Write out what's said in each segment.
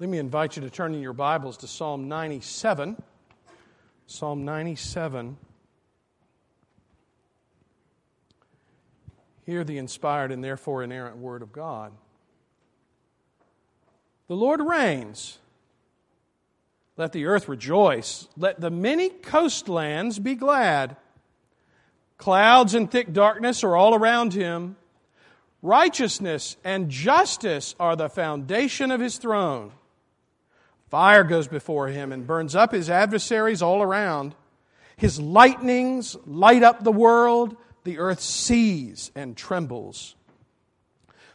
Let me invite you to turn in your Bibles to Psalm 97. Psalm 97. Hear the inspired and therefore inerrant word of God. The Lord reigns. Let the earth rejoice. Let the many coastlands be glad. Clouds and thick darkness are all around him. Righteousness and justice are the foundation of his throne. Fire goes before him and burns up his adversaries all around. His lightnings light up the world. The earth sees and trembles.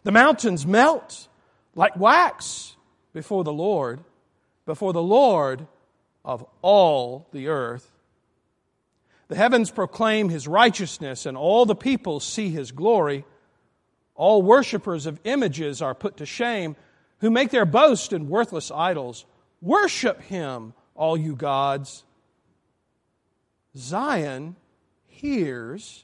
The mountains melt like wax before the Lord, before the Lord of all the earth. The heavens proclaim his righteousness, and all the people see his glory. All worshippers of images are put to shame, who make their boast in worthless idols. Worship him, all you gods. Zion hears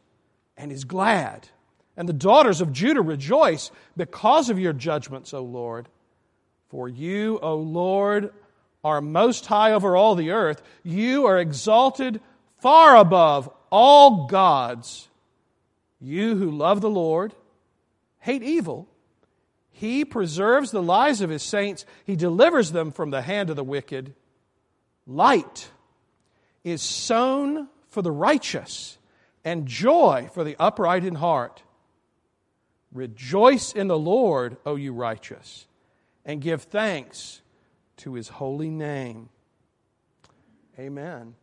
and is glad, and the daughters of Judah rejoice because of your judgments, O Lord. For you, O Lord, are most high over all the earth. You are exalted far above all gods. You who love the Lord, hate evil, he preserves the lives of his saints, he delivers them from the hand of the wicked. Light is sown for the righteous, and joy for the upright in heart. Rejoice in the Lord, O you righteous, and give thanks to his holy name. Amen.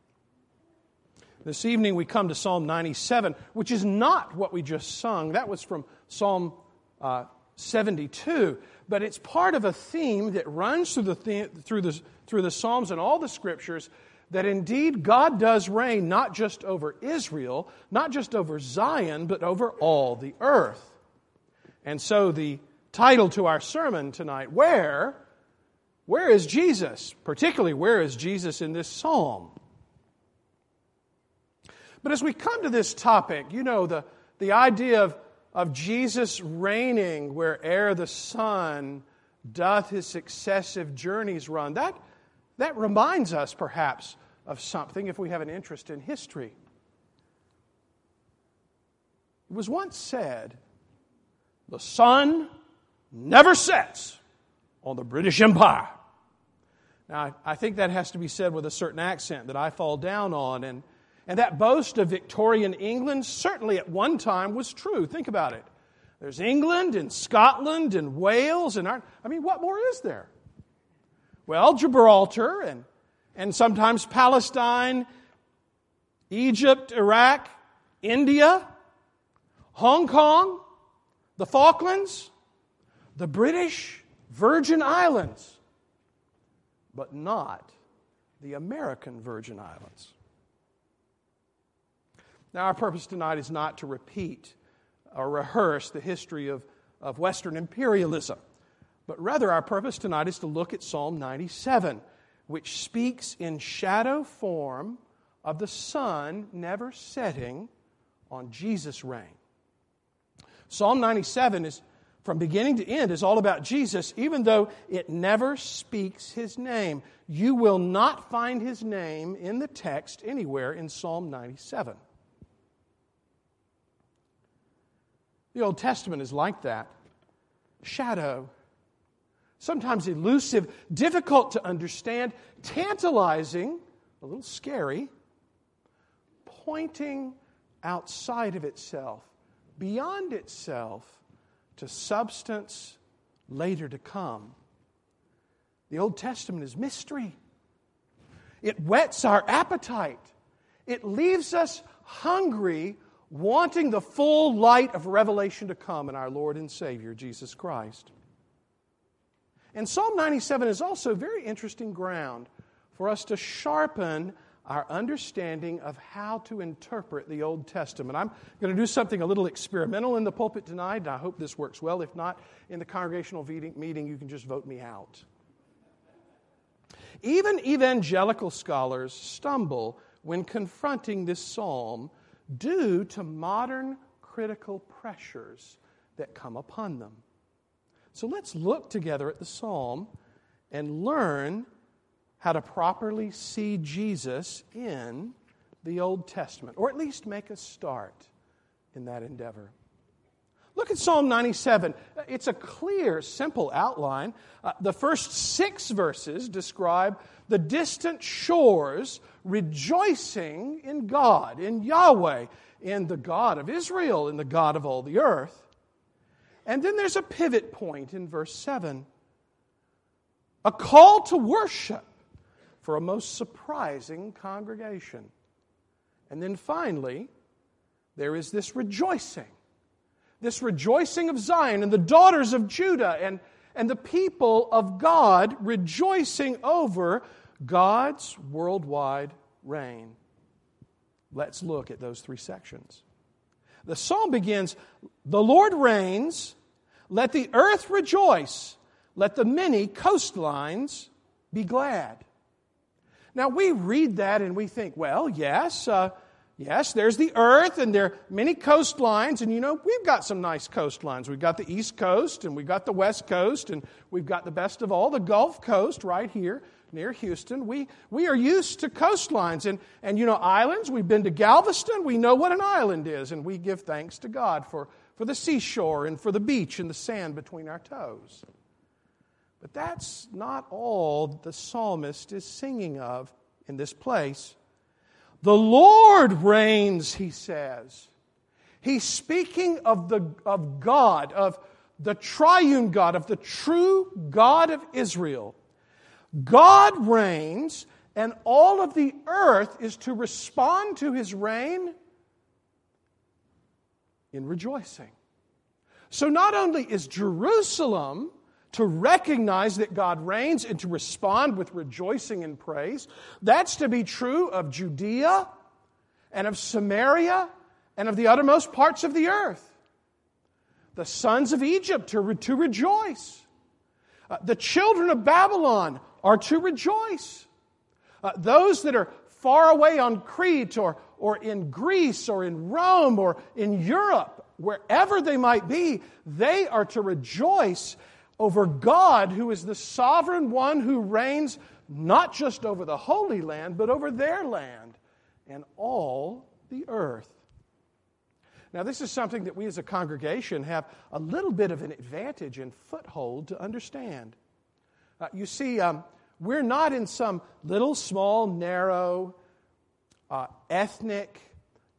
This evening we come to Psalm 97, which is not what we just sung. That was from Psalm uh, 72, but it's part of a theme that runs through the, through, the, through the Psalms and all the scriptures that indeed God does reign not just over Israel, not just over Zion, but over all the earth. And so the title to our sermon tonight, Where? Where is Jesus? Particularly, where is Jesus in this psalm? But as we come to this topic, you know, the, the idea of of Jesus reigning where'er the sun doth his successive journeys run. That, that reminds us, perhaps, of something if we have an interest in history. It was once said, the sun never sets on the British Empire. Now, I think that has to be said with a certain accent that I fall down on, and and that boast of Victorian England certainly at one time was true. Think about it. There's England and Scotland and Wales and I mean, what more is there? Well, Gibraltar and, and sometimes Palestine, Egypt, Iraq, India, Hong Kong, the Falklands, the British Virgin Islands, but not the American Virgin Islands. Now, our purpose tonight is not to repeat or rehearse the history of, of Western imperialism, but rather our purpose tonight is to look at Psalm 97, which speaks in shadow form of the sun never setting on Jesus' reign. Psalm 97 is from beginning to end is all about Jesus, even though it never speaks his name. You will not find his name in the text anywhere in Psalm 97. The Old Testament is like that shadow, sometimes elusive, difficult to understand, tantalizing, a little scary, pointing outside of itself, beyond itself, to substance later to come. The Old Testament is mystery. It whets our appetite. It leaves us hungry wanting the full light of revelation to come in our Lord and Savior, Jesus Christ. And Psalm 97 is also very interesting ground for us to sharpen our understanding of how to interpret the Old Testament. I'm going to do something a little experimental in the pulpit tonight, and I hope this works well. If not, in the congregational meeting, you can just vote me out. Even evangelical scholars stumble when confronting this psalm due to modern critical pressures that come upon them. So let's look together at the psalm and learn how to properly see Jesus in the Old Testament, or at least make a start in that endeavor. Look at Psalm 97. It's a clear, simple outline. Uh, the first six verses describe the distant shores rejoicing in God, in Yahweh, in the God of Israel, in the God of all the earth. And then there's a pivot point in verse 7 a call to worship for a most surprising congregation. And then finally, there is this rejoicing this rejoicing of Zion and the daughters of Judah and, and the people of God rejoicing over God's worldwide reign. Let's look at those three sections. The psalm begins The Lord reigns, let the earth rejoice, let the many coastlines be glad. Now we read that and we think, well, yes, uh, Yes, there's the earth, and there are many coastlines, and you know, we've got some nice coastlines. We've got the East Coast, and we've got the West Coast, and we've got the best of all, the Gulf Coast right here near Houston. We, we are used to coastlines, and, and you know, islands. We've been to Galveston, we know what an island is, and we give thanks to God for, for the seashore and for the beach and the sand between our toes. But that's not all the psalmist is singing of in this place. The Lord reigns, he says. He's speaking of, the, of God, of the triune God, of the true God of Israel. God reigns, and all of the earth is to respond to his reign in rejoicing. So not only is Jerusalem to recognize that God reigns and to respond with rejoicing and praise. That's to be true of Judea and of Samaria and of the uttermost parts of the earth. The sons of Egypt are to rejoice. Uh, the children of Babylon are to rejoice. Uh, those that are far away on Crete or, or in Greece or in Rome or in Europe, wherever they might be, they are to rejoice over God, who is the sovereign one who reigns not just over the Holy Land, but over their land and all the earth. Now, this is something that we as a congregation have a little bit of an advantage and foothold to understand. Uh, you see, um, we're not in some little, small, narrow, uh, ethnic,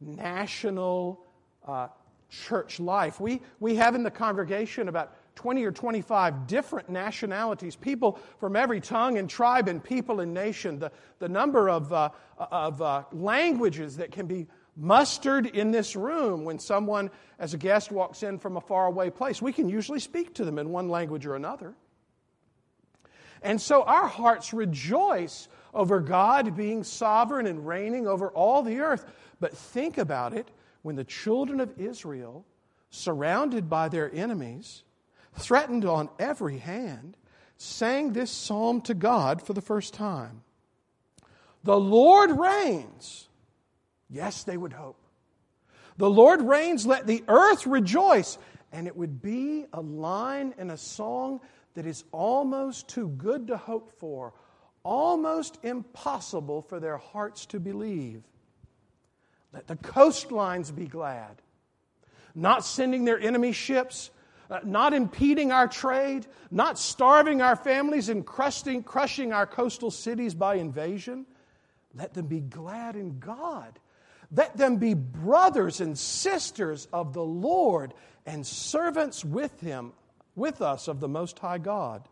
national uh, church life. We, we have in the congregation about 20 or 25 different nationalities, people from every tongue and tribe and people and nation. The, the number of, uh, of uh, languages that can be mustered in this room when someone, as a guest, walks in from a faraway place. We can usually speak to them in one language or another. And so our hearts rejoice over God being sovereign and reigning over all the earth. But think about it when the children of Israel, surrounded by their enemies, threatened on every hand, sang this psalm to God for the first time. The Lord reigns. Yes, they would hope. The Lord reigns, let the earth rejoice. And it would be a line in a song that is almost too good to hope for, almost impossible for their hearts to believe. Let the coastlines be glad, not sending their enemy ships, uh, not impeding our trade, not starving our families and crushing, crushing our coastal cities by invasion. Let them be glad in God. Let them be brothers and sisters of the Lord and servants with Him, with us of the Most High God.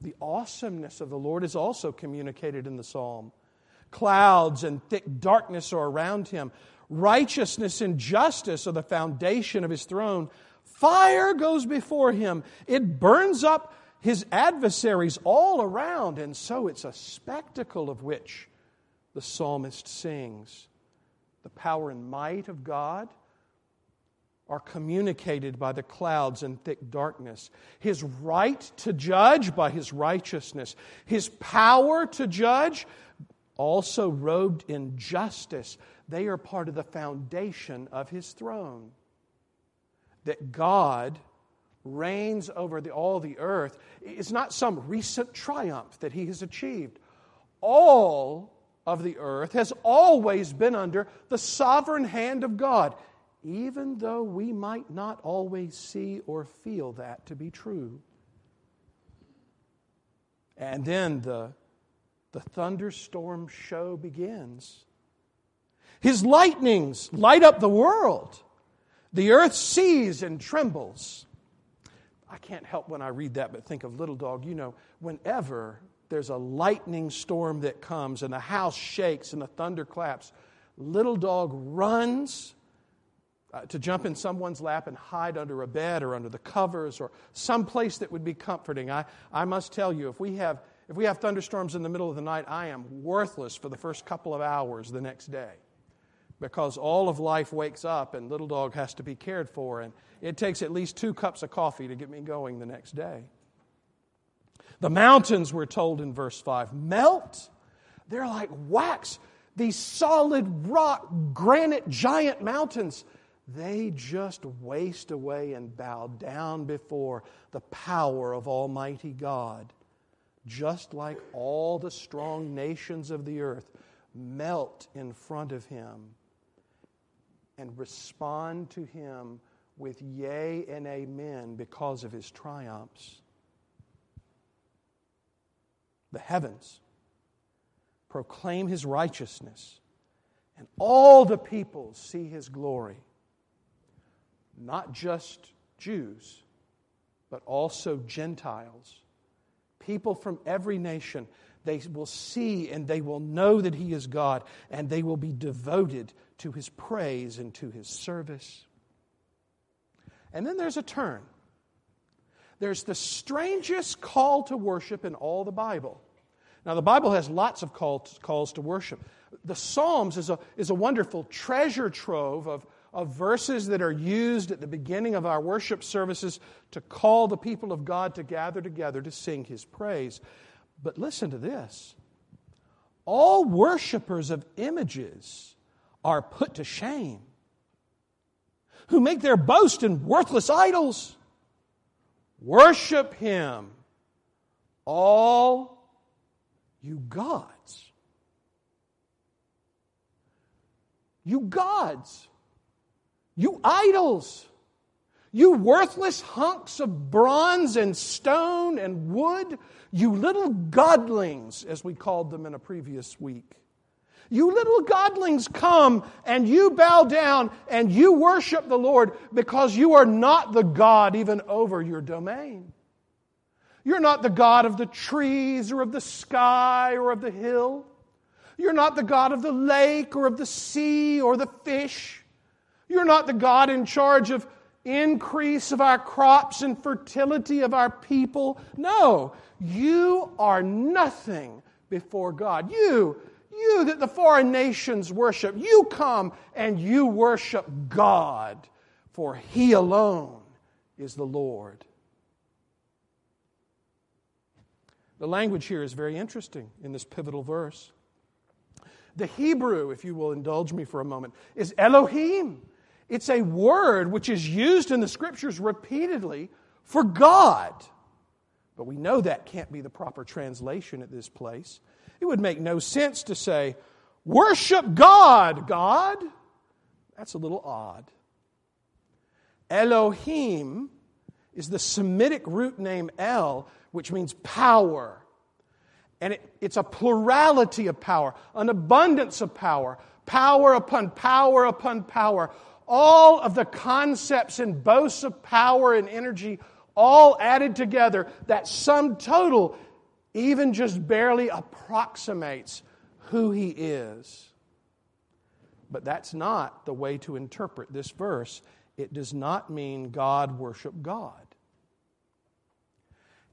The awesomeness of the Lord is also communicated in the psalm. Clouds and thick darkness are around him. Righteousness and justice are the foundation of his throne. Fire goes before him, it burns up his adversaries all around, and so it's a spectacle of which the psalmist sings. The power and might of God are communicated by the clouds and thick darkness. His right to judge by his righteousness. His power to judge, also robed in justice. They are part of the foundation of his throne that God reigns over the, all the earth is not some recent triumph that he has achieved. All of the earth has always been under the sovereign hand of God, even though we might not always see or feel that to be true. And then the, the thunderstorm show begins. His lightnings light up the world. The earth sees and trembles. I can't help when I read that but think of Little Dog. You know, whenever there's a lightning storm that comes and the house shakes and the thunder claps, Little Dog runs uh, to jump in someone's lap and hide under a bed or under the covers or some place that would be comforting. I, I must tell you, if we, have, if we have thunderstorms in the middle of the night, I am worthless for the first couple of hours the next day because all of life wakes up and little dog has to be cared for and it takes at least two cups of coffee to get me going the next day. The mountains we're told in verse 5 melt. They're like wax. These solid rock granite giant mountains they just waste away and bow down before the power of Almighty God, just like all the strong nations of the earth melt in front of Him and respond to Him with yea and amen because of His triumphs. The heavens proclaim His righteousness, and all the peoples see His glory not just Jews, but also Gentiles. People from every nation, they will see and they will know that He is God, and they will be devoted to His praise and to His service. And then there's a turn. There's the strangest call to worship in all the Bible. Now, the Bible has lots of calls to worship. The Psalms is a, is a wonderful treasure trove of, of verses that are used at the beginning of our worship services to call the people of God to gather together to sing His praise. But listen to this all worshippers of images are put to shame, who make their boast in worthless idols. Worship Him, all you gods. You gods. You idols! You worthless hunks of bronze and stone and wood! You little godlings, as we called them in a previous week. You little godlings come and you bow down and you worship the Lord because you are not the God even over your domain. You're not the God of the trees or of the sky or of the hill. You're not the God of the lake or of the sea or the fish. You're not the God in charge of increase of our crops and fertility of our people. No, you are nothing before God. You, you that the foreign nations worship, you come and you worship God, for He alone is the Lord. The language here is very interesting in this pivotal verse. The Hebrew, if you will indulge me for a moment, is Elohim. It's a word which is used in the scriptures repeatedly for God. But we know that can't be the proper translation at this place. It would make no sense to say, Worship God, God. That's a little odd. Elohim is the Semitic root name El, which means power. And it, it's a plurality of power, an abundance of power, power upon power upon power, all of the concepts and boasts of power and energy all added together, that sum total even just barely approximates who he is. But that's not the way to interpret this verse. It does not mean God worship God.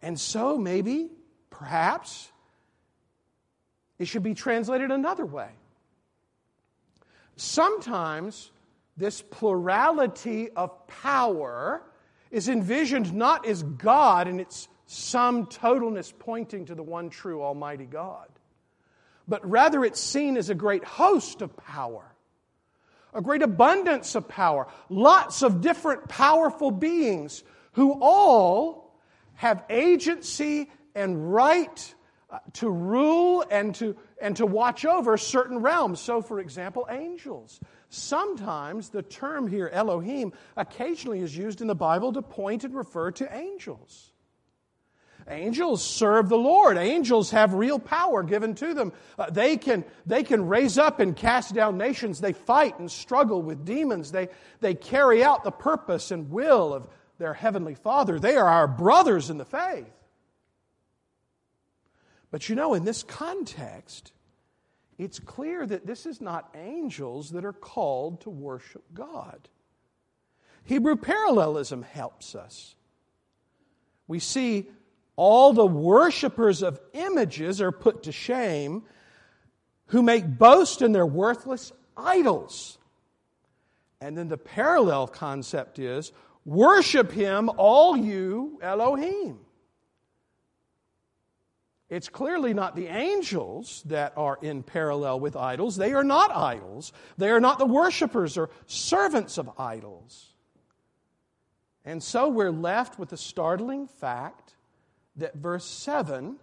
And so maybe, perhaps, it should be translated another way. Sometimes this plurality of power is envisioned not as God in its sum totalness pointing to the one true Almighty God, but rather it's seen as a great host of power, a great abundance of power, lots of different powerful beings who all have agency and right uh, to rule and to, and to watch over certain realms. So, for example, angels. Sometimes the term here, Elohim, occasionally is used in the Bible to point and refer to angels. Angels serve the Lord. Angels have real power given to them. Uh, they, can, they can raise up and cast down nations. They fight and struggle with demons. They, they carry out the purpose and will of their Heavenly Father. They are our brothers in the faith. But you know, in this context, it's clear that this is not angels that are called to worship God. Hebrew parallelism helps us. We see all the worshippers of images are put to shame who make boast in their worthless idols. And then the parallel concept is worship him, all you Elohim. It's clearly not the angels that are in parallel with idols. They are not idols. They are not the worshippers or servants of idols. And so we're left with the startling fact that verse 7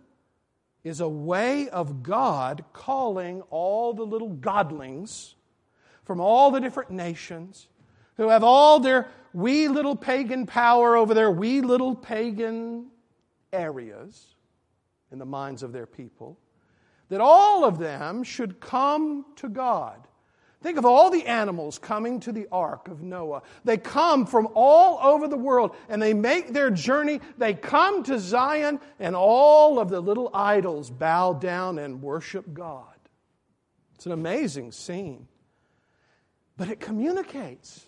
is a way of God calling all the little godlings from all the different nations who have all their wee little pagan power over their wee little pagan areas in the minds of their people, that all of them should come to God. Think of all the animals coming to the ark of Noah. They come from all over the world and they make their journey. They come to Zion and all of the little idols bow down and worship God. It's an amazing scene. But it communicates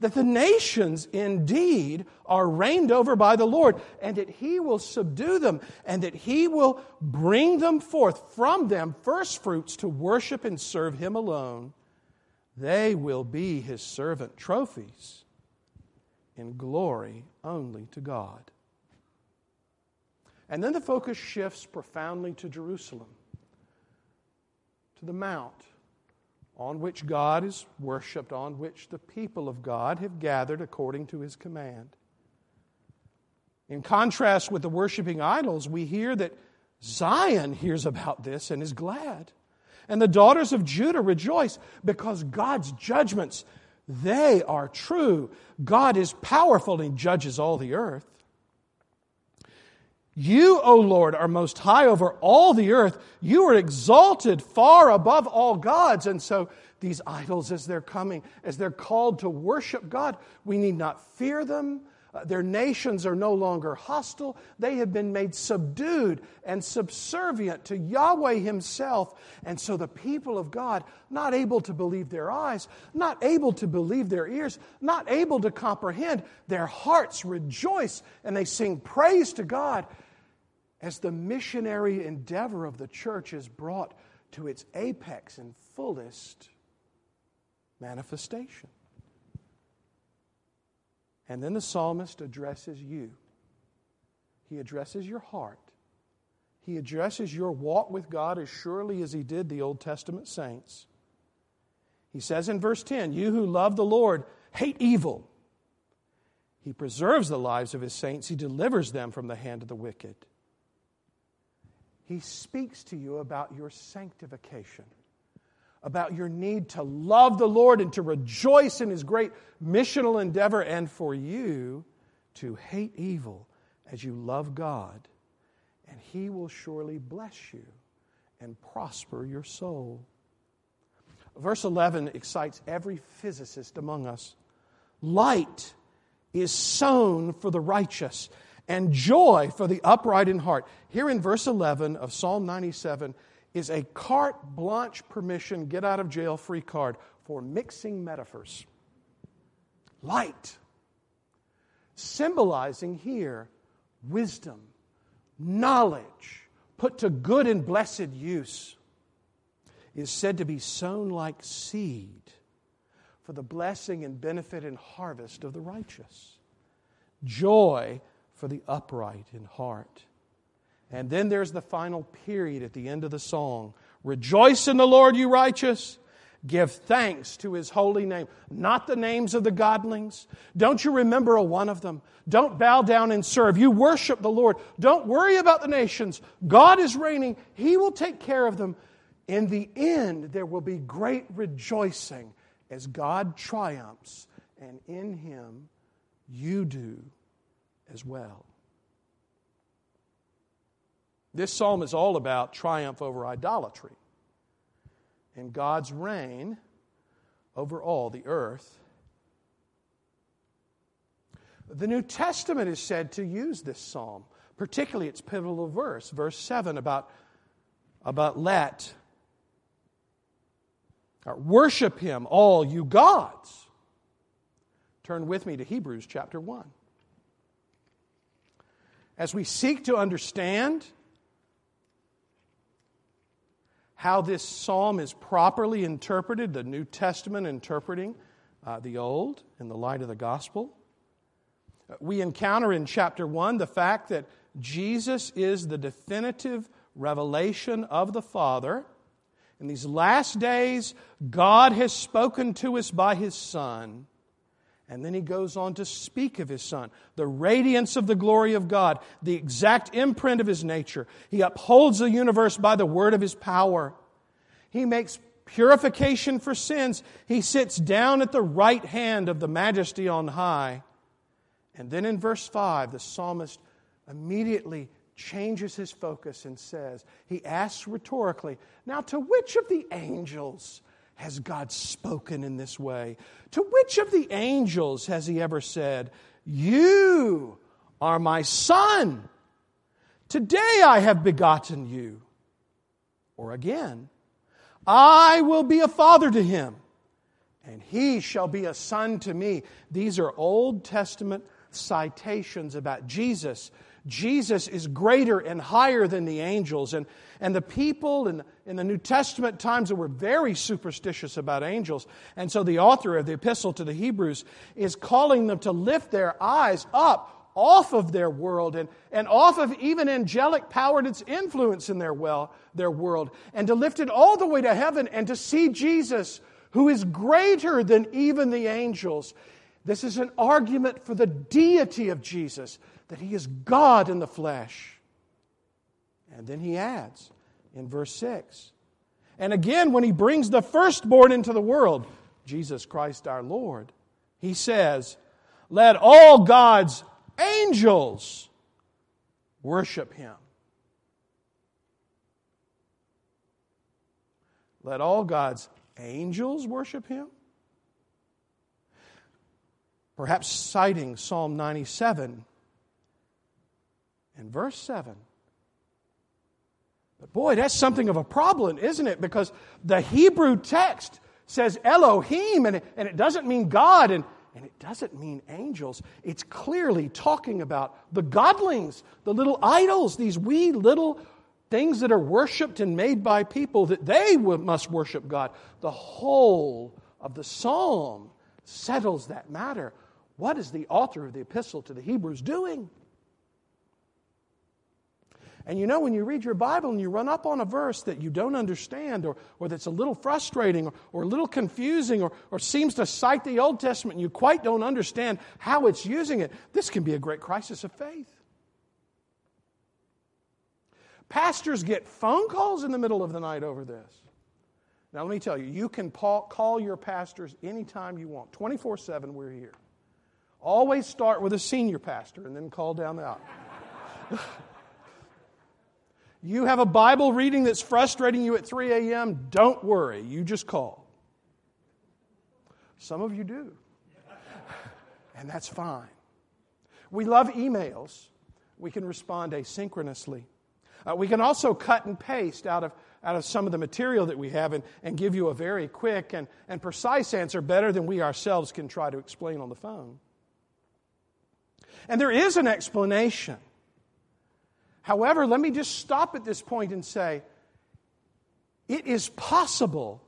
that the nations indeed are reigned over by the Lord, and that He will subdue them, and that He will bring them forth from them first fruits to worship and serve Him alone. They will be His servant trophies in glory only to God. And then the focus shifts profoundly to Jerusalem, to the Mount on which God is worshiped, on which the people of God have gathered according to his command. In contrast with the worshiping idols, we hear that Zion hears about this and is glad. And the daughters of Judah rejoice because God's judgments, they are true. God is powerful and judges all the earth. You, O Lord, are most high over all the earth. You are exalted far above all gods. And so, these idols, as they're coming, as they're called to worship God, we need not fear them. Uh, their nations are no longer hostile. They have been made subdued and subservient to Yahweh Himself. And so the people of God, not able to believe their eyes, not able to believe their ears, not able to comprehend, their hearts rejoice and they sing praise to God as the missionary endeavor of the church is brought to its apex and fullest manifestation. And then the psalmist addresses you. He addresses your heart. He addresses your walk with God as surely as he did the Old Testament saints. He says in verse 10 You who love the Lord hate evil. He preserves the lives of his saints, he delivers them from the hand of the wicked. He speaks to you about your sanctification, about your need to love the Lord and to rejoice in His great missional endeavor, and for you to hate evil as you love God. And He will surely bless you and prosper your soul. Verse 11 excites every physicist among us. Light is sown for the righteous and joy for the upright in heart. Here in verse 11 of Psalm 97 is a carte blanche permission, get out of jail free card for mixing metaphors. Light, symbolizing here wisdom, knowledge, put to good and blessed use, is said to be sown like seed for the blessing and benefit and harvest of the righteous. Joy for the upright in heart. And then there's the final period at the end of the song Rejoice in the Lord, you righteous, Give thanks to his holy name, not the names of the godlings. Don't you remember a one of them? Don't bow down and serve. You worship the Lord. Don't worry about the nations. God is reigning, he will take care of them. In the end, there will be great rejoicing as God triumphs, and in him you do as well. This psalm is all about triumph over idolatry and God's reign over all the earth. The New Testament is said to use this psalm, particularly its pivotal verse, verse 7, about, about let. Uh, worship him, all you gods. Turn with me to Hebrews chapter 1. As we seek to understand how this psalm is properly interpreted, the New Testament interpreting uh, the Old in the light of the gospel. We encounter in chapter 1 the fact that Jesus is the definitive revelation of the Father. In these last days, God has spoken to us by His Son. And then he goes on to speak of his son, the radiance of the glory of God, the exact imprint of his nature. He upholds the universe by the word of his power. He makes purification for sins. He sits down at the right hand of the majesty on high. And then in verse 5, the psalmist immediately changes his focus and says, he asks rhetorically, Now to which of the angels has God spoken in this way? To which of the angels has he ever said, You are my son? Today I have begotten you. Or again, I will be a father to him, and he shall be a son to me. These are Old Testament citations about Jesus Jesus is greater and higher than the angels. And, and the people in, in the New Testament times were very superstitious about angels. And so the author of the epistle to the Hebrews is calling them to lift their eyes up off of their world and, and off of even angelic power and its influence in their, well, their world, and to lift it all the way to heaven and to see Jesus, who is greater than even the angels. This is an argument for the deity of Jesus that he is God in the flesh. And then he adds in verse 6 and again, when he brings the firstborn into the world, Jesus Christ our Lord, he says, Let all God's angels worship him. Let all God's angels worship him. Perhaps citing Psalm 97 and verse 7. But boy, that's something of a problem, isn't it? Because the Hebrew text says Elohim, and it, and it doesn't mean God, and, and it doesn't mean angels. It's clearly talking about the godlings, the little idols, these wee little things that are worshiped and made by people that they must worship God. The whole of the psalm settles that matter. What is the author of the epistle to the Hebrews doing? And you know, when you read your Bible and you run up on a verse that you don't understand or, or that's a little frustrating or, or a little confusing or, or seems to cite the Old Testament and you quite don't understand how it's using it, this can be a great crisis of faith. Pastors get phone calls in the middle of the night over this. Now, let me tell you, you can call your pastors anytime you want. 24 7, we're here. Always start with a senior pastor and then call down the aisle. You have a Bible reading that's frustrating you at 3 a.m., don't worry, you just call. Some of you do. And that's fine. We love emails. We can respond asynchronously. Uh, we can also cut and paste out of, out of some of the material that we have and, and give you a very quick and, and precise answer better than we ourselves can try to explain on the phone. And there is an explanation. However, let me just stop at this point and say it is possible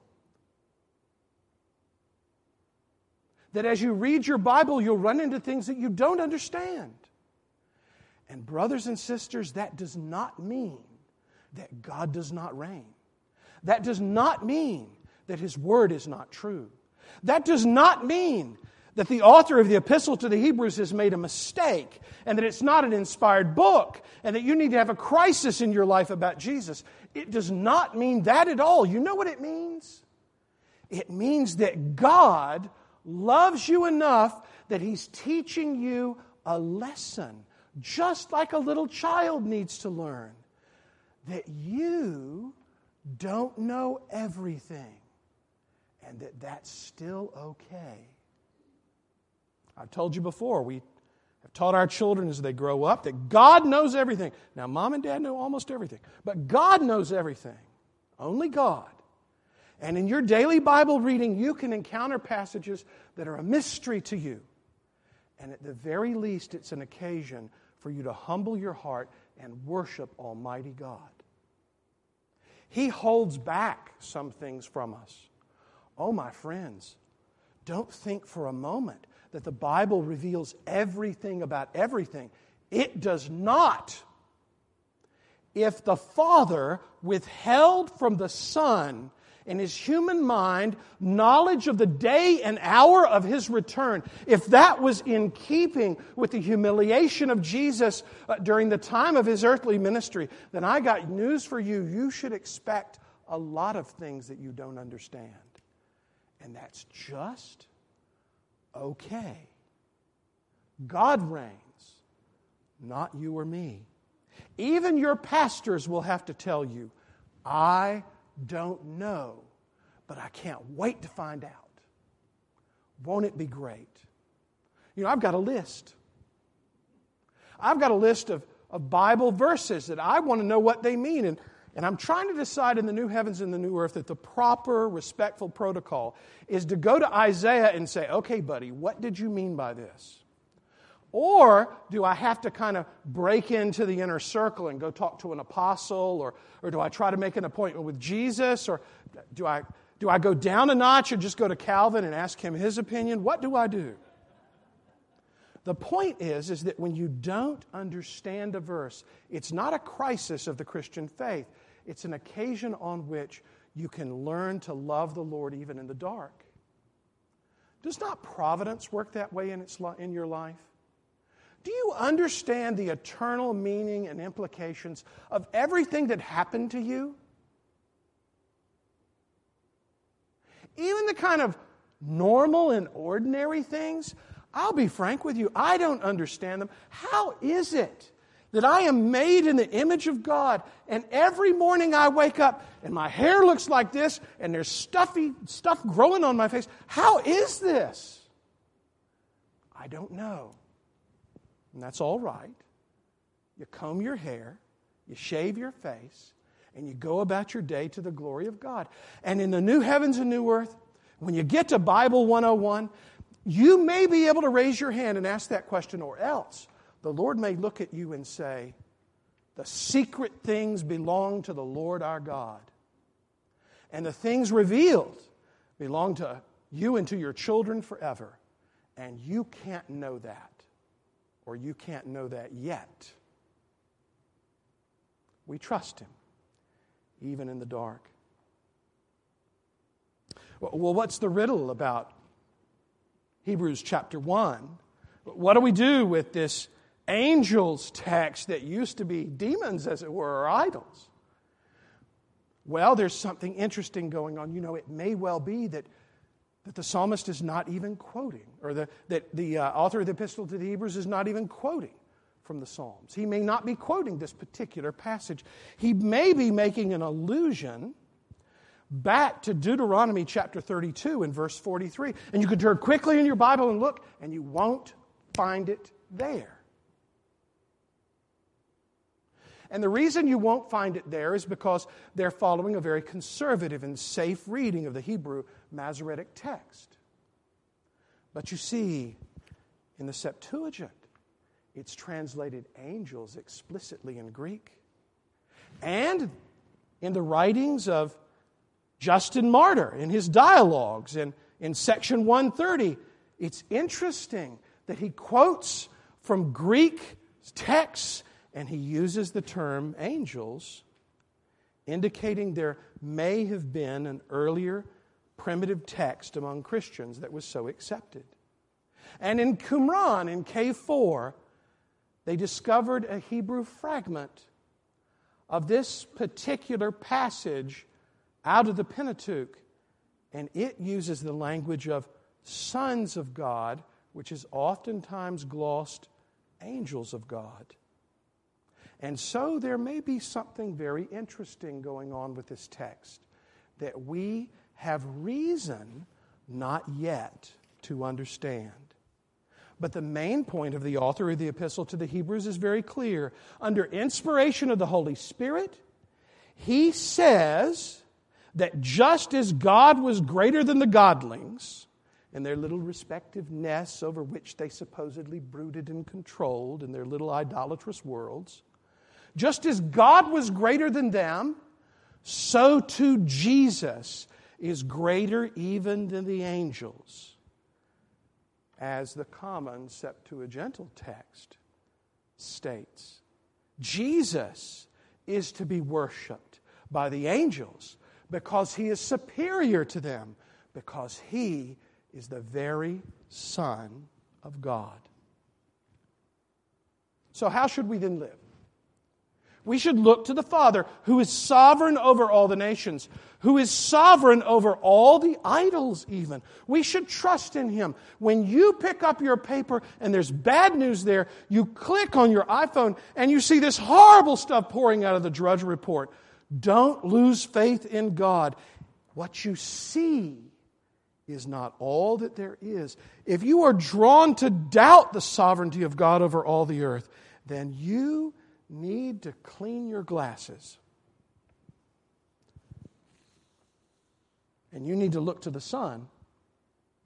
that as you read your Bible, you'll run into things that you don't understand. And, brothers and sisters, that does not mean that God does not reign. That does not mean that his word is not true. That does not mean that the author of the epistle to the Hebrews has made a mistake and that it's not an inspired book and that you need to have a crisis in your life about Jesus. It does not mean that at all. You know what it means? It means that God loves you enough that He's teaching you a lesson, just like a little child needs to learn, that you don't know everything and that that's still okay. I've told you before, we have taught our children as they grow up that God knows everything. Now, mom and dad know almost everything, but God knows everything. Only God. And in your daily Bible reading, you can encounter passages that are a mystery to you. And at the very least, it's an occasion for you to humble your heart and worship Almighty God. He holds back some things from us. Oh, my friends, don't think for a moment that the Bible reveals everything about everything. It does not. If the Father withheld from the Son in his human mind knowledge of the day and hour of his return, if that was in keeping with the humiliation of Jesus uh, during the time of his earthly ministry, then I got news for you. You should expect a lot of things that you don't understand. And that's just okay. God reigns, not you or me. Even your pastors will have to tell you, I don't know, but I can't wait to find out. Won't it be great? You know, I've got a list. I've got a list of, of Bible verses that I want to know what they mean. And and I'm trying to decide in the new heavens and the new earth that the proper, respectful protocol is to go to Isaiah and say, okay, buddy, what did you mean by this? Or do I have to kind of break into the inner circle and go talk to an apostle? Or, or do I try to make an appointment with Jesus? Or do I, do I go down a notch and just go to Calvin and ask him his opinion? What do I do? The point is, is that when you don't understand a verse, it's not a crisis of the Christian faith. It's an occasion on which you can learn to love the Lord even in the dark. Does not providence work that way in, its, in your life? Do you understand the eternal meaning and implications of everything that happened to you? Even the kind of normal and ordinary things, I'll be frank with you, I don't understand them. How is it that I am made in the image of God, and every morning I wake up and my hair looks like this, and there's stuffy stuff growing on my face. How is this? I don't know. And that's all right. You comb your hair, you shave your face, and you go about your day to the glory of God. And in the new heavens and new earth, when you get to Bible 101, you may be able to raise your hand and ask that question, or else the Lord may look at you and say, The secret things belong to the Lord our God. And the things revealed belong to you and to your children forever. And you can't know that, or you can't know that yet. We trust Him, even in the dark. Well, what's the riddle about Hebrews chapter 1? What do we do with this angels text that used to be demons, as it were, or idols. Well, there's something interesting going on. You know, it may well be that, that the psalmist is not even quoting, or the, that the uh, author of the epistle to the Hebrews is not even quoting from the Psalms. He may not be quoting this particular passage. He may be making an allusion back to Deuteronomy chapter 32 and verse 43. And you can turn quickly in your Bible and look, and you won't find it there. And the reason you won't find it there is because they're following a very conservative and safe reading of the Hebrew Masoretic text. But you see, in the Septuagint, it's translated angels explicitly in Greek. And in the writings of Justin Martyr, in his dialogues, and in section 130, it's interesting that he quotes from Greek texts and he uses the term angels, indicating there may have been an earlier primitive text among Christians that was so accepted. And in Qumran, in Cave 4, they discovered a Hebrew fragment of this particular passage out of the Pentateuch. And it uses the language of sons of God, which is oftentimes glossed angels of God. And so there may be something very interesting going on with this text that we have reason not yet to understand. But the main point of the author of the epistle to the Hebrews is very clear. Under inspiration of the Holy Spirit, he says that just as God was greater than the godlings in their little respective nests over which they supposedly brooded and controlled in their little idolatrous worlds, just as God was greater than them, so too Jesus is greater even than the angels as the common Septuagintal text states. Jesus is to be worshiped by the angels because he is superior to them, because he is the very Son of God. So, how should we then live? We should look to the Father, who is sovereign over all the nations, who is sovereign over all the idols, even. We should trust in Him. When you pick up your paper and there's bad news there, you click on your iPhone and you see this horrible stuff pouring out of the Drudge Report. Don't lose faith in God. What you see is not all that there is. If you are drawn to doubt the sovereignty of God over all the earth, then you need to clean your glasses. And you need to look to the Son,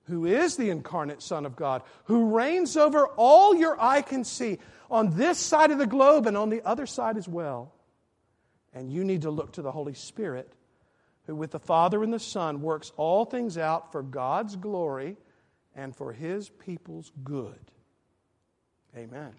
who is the incarnate Son of God, who reigns over all your eye can see on this side of the globe and on the other side as well. And you need to look to the Holy Spirit, who with the Father and the Son works all things out for God's glory and for his people's good. Amen.